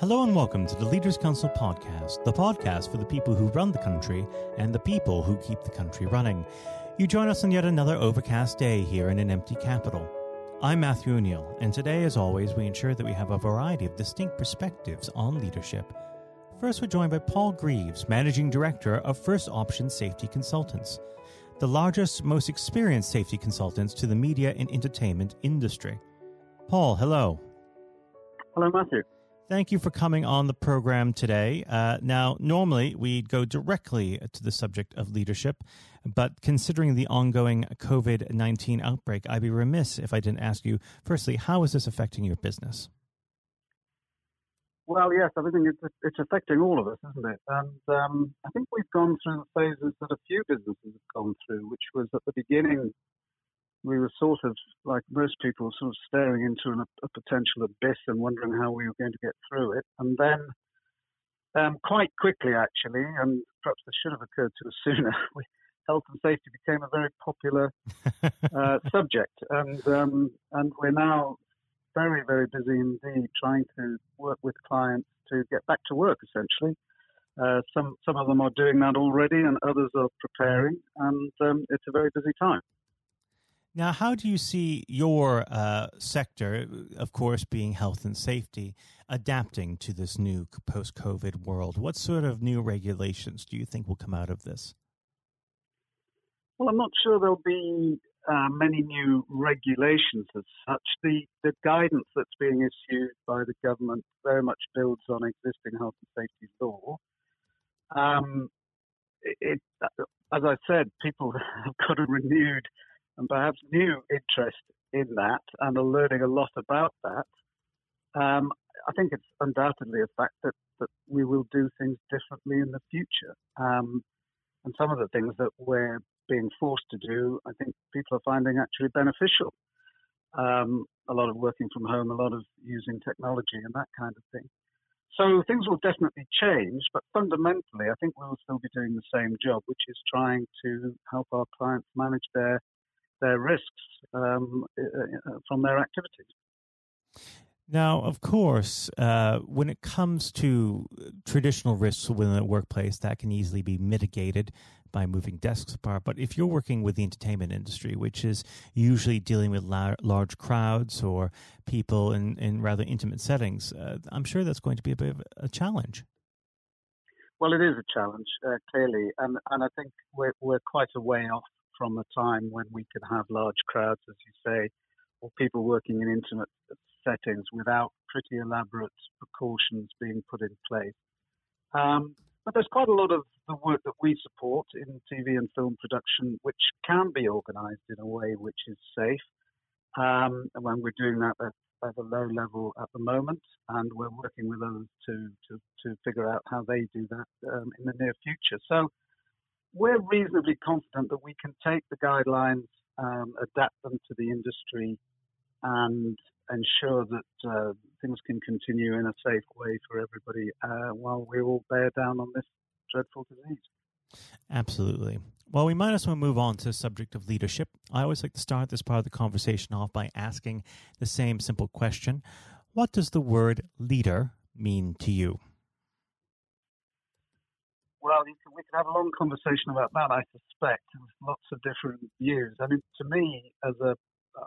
Hello and welcome to the Leaders Council podcast, the podcast for the people who run the country and the people who keep the country running. You join us on yet another overcast day here in an empty capital. I'm Matthew O'Neill, and today, as always, we ensure that we have a variety of distinct perspectives on leadership. First, we're joined by Paul Greeves, Managing Director of First Option Safety Consultants, the largest, most experienced safety consultants to the media and entertainment industry. Paul, hello. Hello, Matthew. Thank you for coming on the program today. Uh, now, normally we'd go directly to the subject of leadership, but considering the ongoing COVID 19 outbreak, I'd be remiss if I didn't ask you, firstly, how is this affecting your business? Well, yes, I think it's, it's affecting all of us, isn't it? And um, I think we've gone through the phases that a few businesses have gone through, which was at the beginning we were sort of like most people, sort of staring into an, a potential abyss and wondering how we were going to get through it. And then, um, quite quickly, actually, and perhaps this should have occurred to us sooner, we, health and safety became a very popular uh, subject, and um, and we're now very very busy indeed trying to work with clients to get back to work essentially. Uh, some some of them are doing that already, and others are preparing, and um, it's a very busy time. Now, how do you see your uh, sector, of course, being health and safety, adapting to this new post COVID world? What sort of new regulations do you think will come out of this? Well, I'm not sure there'll be uh, many new regulations as such. The, the guidance that's being issued by the government very much builds on existing health and safety law. Um, it, as I said, people have got a renewed and perhaps new interest in that and are learning a lot about that, um, I think it's undoubtedly a fact that, that we will do things differently in the future. Um, and some of the things that we're being forced to do, I think people are finding actually beneficial. Um, a lot of working from home, a lot of using technology and that kind of thing. So things will definitely change, but fundamentally, I think we'll still be doing the same job, which is trying to help our clients manage their their risks um, uh, from their activities. Now, of course, uh, when it comes to traditional risks within the workplace, that can easily be mitigated by moving desks apart. But if you're working with the entertainment industry, which is usually dealing with la- large crowds or people in, in rather intimate settings, uh, I'm sure that's going to be a bit of a challenge. Well, it is a challenge, uh, clearly, and and I think we're we're quite a way off from a time when we could have large crowds, as you say, or people working in intimate settings without pretty elaborate precautions being put in place. Um, but there's quite a lot of the work that we support in TV and film production, which can be organised in a way which is safe. Um, and when we're doing that at, at, a low level at the moment, and we're working with others to, to, to figure out how they do that um, in the near future. So we're reasonably confident that we can take the guidelines, um, adapt them to the industry, and ensure that uh, things can continue in a safe way for everybody uh, while we all bear down on this dreadful disease. Absolutely. Well, we might as well move on to the subject of leadership. I always like to start this part of the conversation off by asking the same simple question What does the word leader mean to you? Well, we could have a long conversation about that. I suspect with lots of different views. I mean, to me, as a,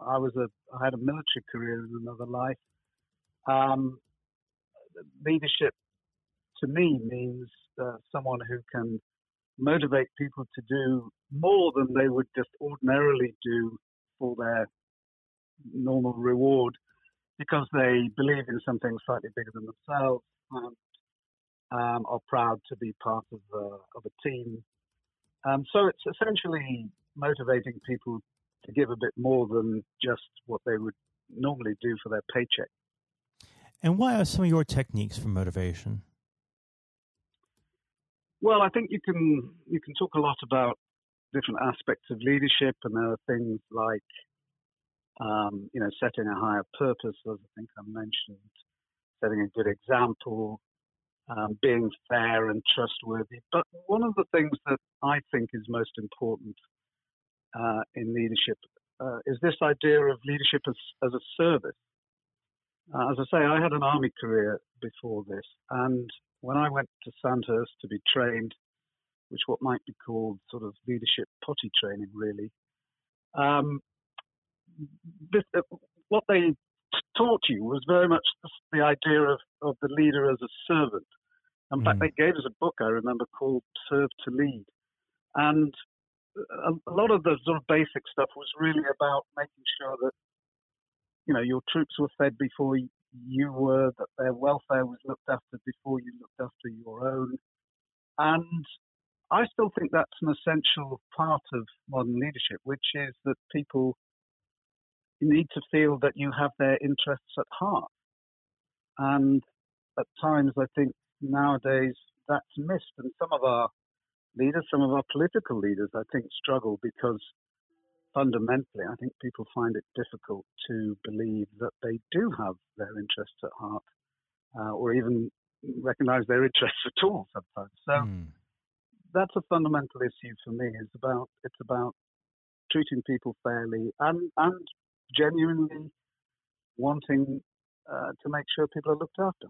I was a, I had a military career in another life. Um, leadership, to me, means uh, someone who can motivate people to do more than they would just ordinarily do for their normal reward, because they believe in something slightly bigger than themselves. Um, um, are proud to be part of, uh, of a team. Um, so it's essentially motivating people to give a bit more than just what they would normally do for their paycheck. And what are some of your techniques for motivation? Well, I think you can you can talk a lot about different aspects of leadership, and there are things like um, you know setting a higher purpose, as I think I mentioned, setting a good example, um, being fair and trustworthy. But one of the things that I think is most important uh, in leadership uh, is this idea of leadership as, as a service. Uh, as I say, I had an army career before this, and when I went to Sandhurst to be trained, which what might be called sort of leadership potty training, really, um, this, uh, what they taught you was very much the idea of, of the leader as a servant. In mm. fact, they gave us a book I remember called Serve to Lead. And a, a lot of the sort of basic stuff was really about making sure that, you know, your troops were fed before you were, that their welfare was looked after before you looked after your own. And I still think that's an essential part of modern leadership, which is that people need to feel that you have their interests at heart. And at times, I think nowadays that's missed. And some of our leaders, some of our political leaders, I think, struggle because fundamentally, I think people find it difficult to believe that they do have their interests at heart uh, or even recognize their interests at all sometimes. So mm. that's a fundamental issue for me. It's about, it's about treating people fairly and, and genuinely wanting uh, to make sure people are looked after.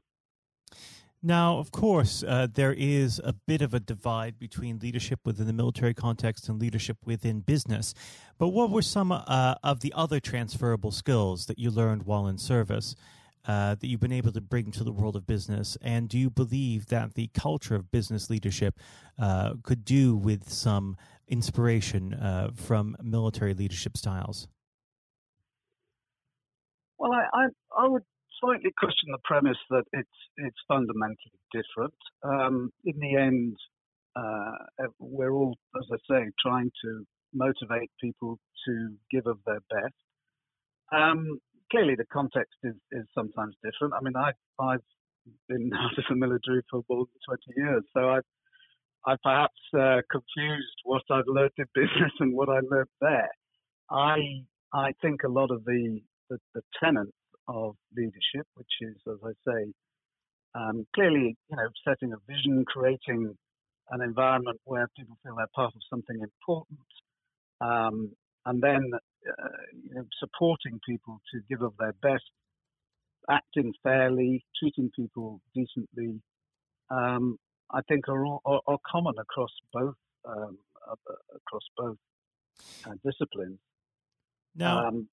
Now, of course, uh, there is a bit of a divide between leadership within the military context and leadership within business. But what were some uh, of the other transferable skills that you learned while in service uh, that you've been able to bring to the world of business? And do you believe that the culture of business leadership uh, could do with some inspiration uh, from military leadership styles? Well, I, would slightly question the premise that it's it's fundamentally different. Um, in the end, uh, we're all, as I say, trying to motivate people to give of their best. Um, clearly, the context is, is sometimes different. I mean, I, I've been out of the military for more than 20 years, so I've I perhaps uh, confused what I've learned in business and what I learned there. I I think a lot of the the, the tenets of leadership, which is, as I say, um, clearly, you know, setting a vision, creating an environment where people feel they're part of something important, um, and then uh, you know, supporting people to give of their best, acting fairly, treating people decently. Um, I think are, all, are, are, common across both um, uh, across both uh, disciplines. Now, um,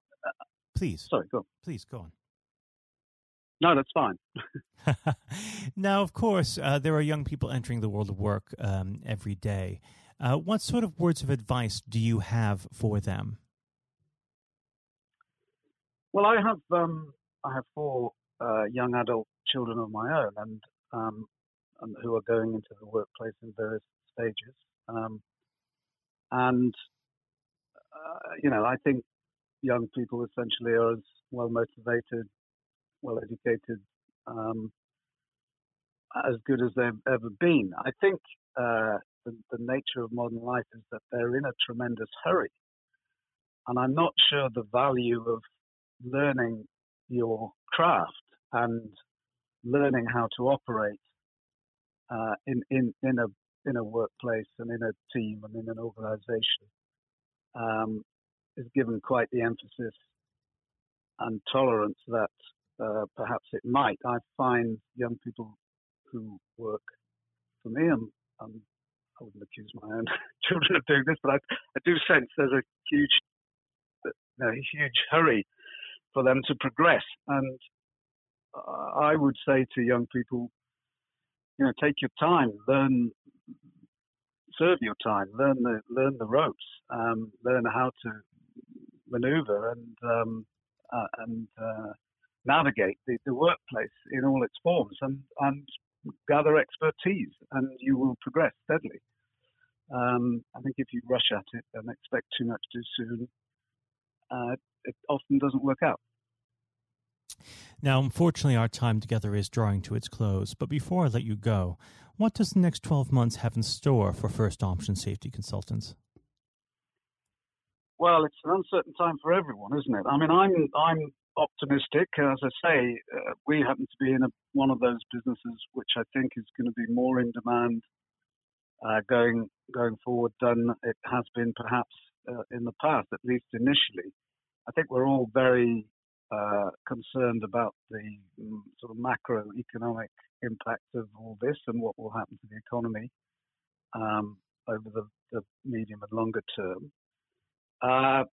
Please. Sorry, go on. Please go on. No, that's fine. now, of course, uh, there are young people entering the world of work um, every day. Uh, what sort of words of advice do you have for them? Well, I have um, I have four uh, young adult children of my own, and, um, and, who are going into the workplace in various stages. Um, and uh, you know, I think young people essentially are as well motivated, well educated, um, as good as they've ever been. I think uh, the, the, nature of modern life is that they're in a tremendous hurry. And I'm not sure the value of learning your craft and learning how to operate uh, in, in, in, a, in a workplace and in a team and in an organization um, is given quite the emphasis and tolerance that uh, perhaps it might. I find young people who work for me, and um, I wouldn't accuse my own children of doing this, but I, I do sense there's a huge, a huge hurry for them to progress. And I would say to young people, you know, take your time, learn, serve your time, learn the learn the ropes, um, learn how to maneuver and um, uh, and uh, navigate the, the, workplace in all its forms and, and gather expertise, and you will progress steadily. Um, I think if you rush at it and expect too much too soon, uh, it often doesn't work out. Now, unfortunately, our time together is drawing to its close. But before I let you go, what does the next 12 months have in store for First Option Safety Consultants? Well, it's an uncertain time for everyone, isn't it? I mean, I'm I'm optimistic. As I say, uh, we happen to be in a, one of those businesses which I think is going to be more in demand uh, going going forward than it has been perhaps uh, in the past, at least initially. I think we're all very uh, concerned about the um, sort of macroeconomic impact of all this and what will happen to the economy um, over the, the, medium and longer term. Uh,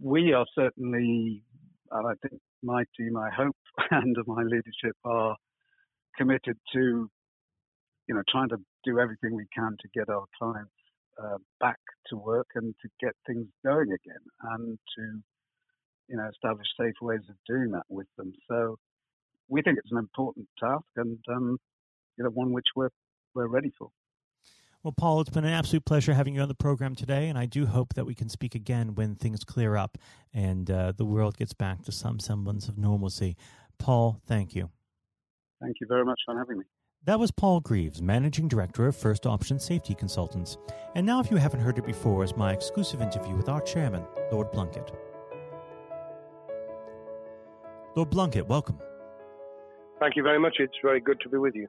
we are certainly, and I think my team, I hope, and my leadership are committed to, you know, trying to do everything we can to get our clients uh, back to work and to get things going again and to, you know, establish safe ways of doing that with them. So we think it's an important task and, um, you know, one which we're, we're ready for. Well, Paul, it's been an absolute pleasure having you on the program today, and I do hope that we can speak again when things clear up and uh, the world gets back to some semblance of normalcy. Paul, thank you. Thank you very much for having me. That was Paul Greeves, Managing Director of First Option Safety Consultants. And now, if you haven't heard it before, is my exclusive interview with our chairman, Lord Blunkett. Lord Blunkett, welcome. Thank you very much. It's very good to be with you.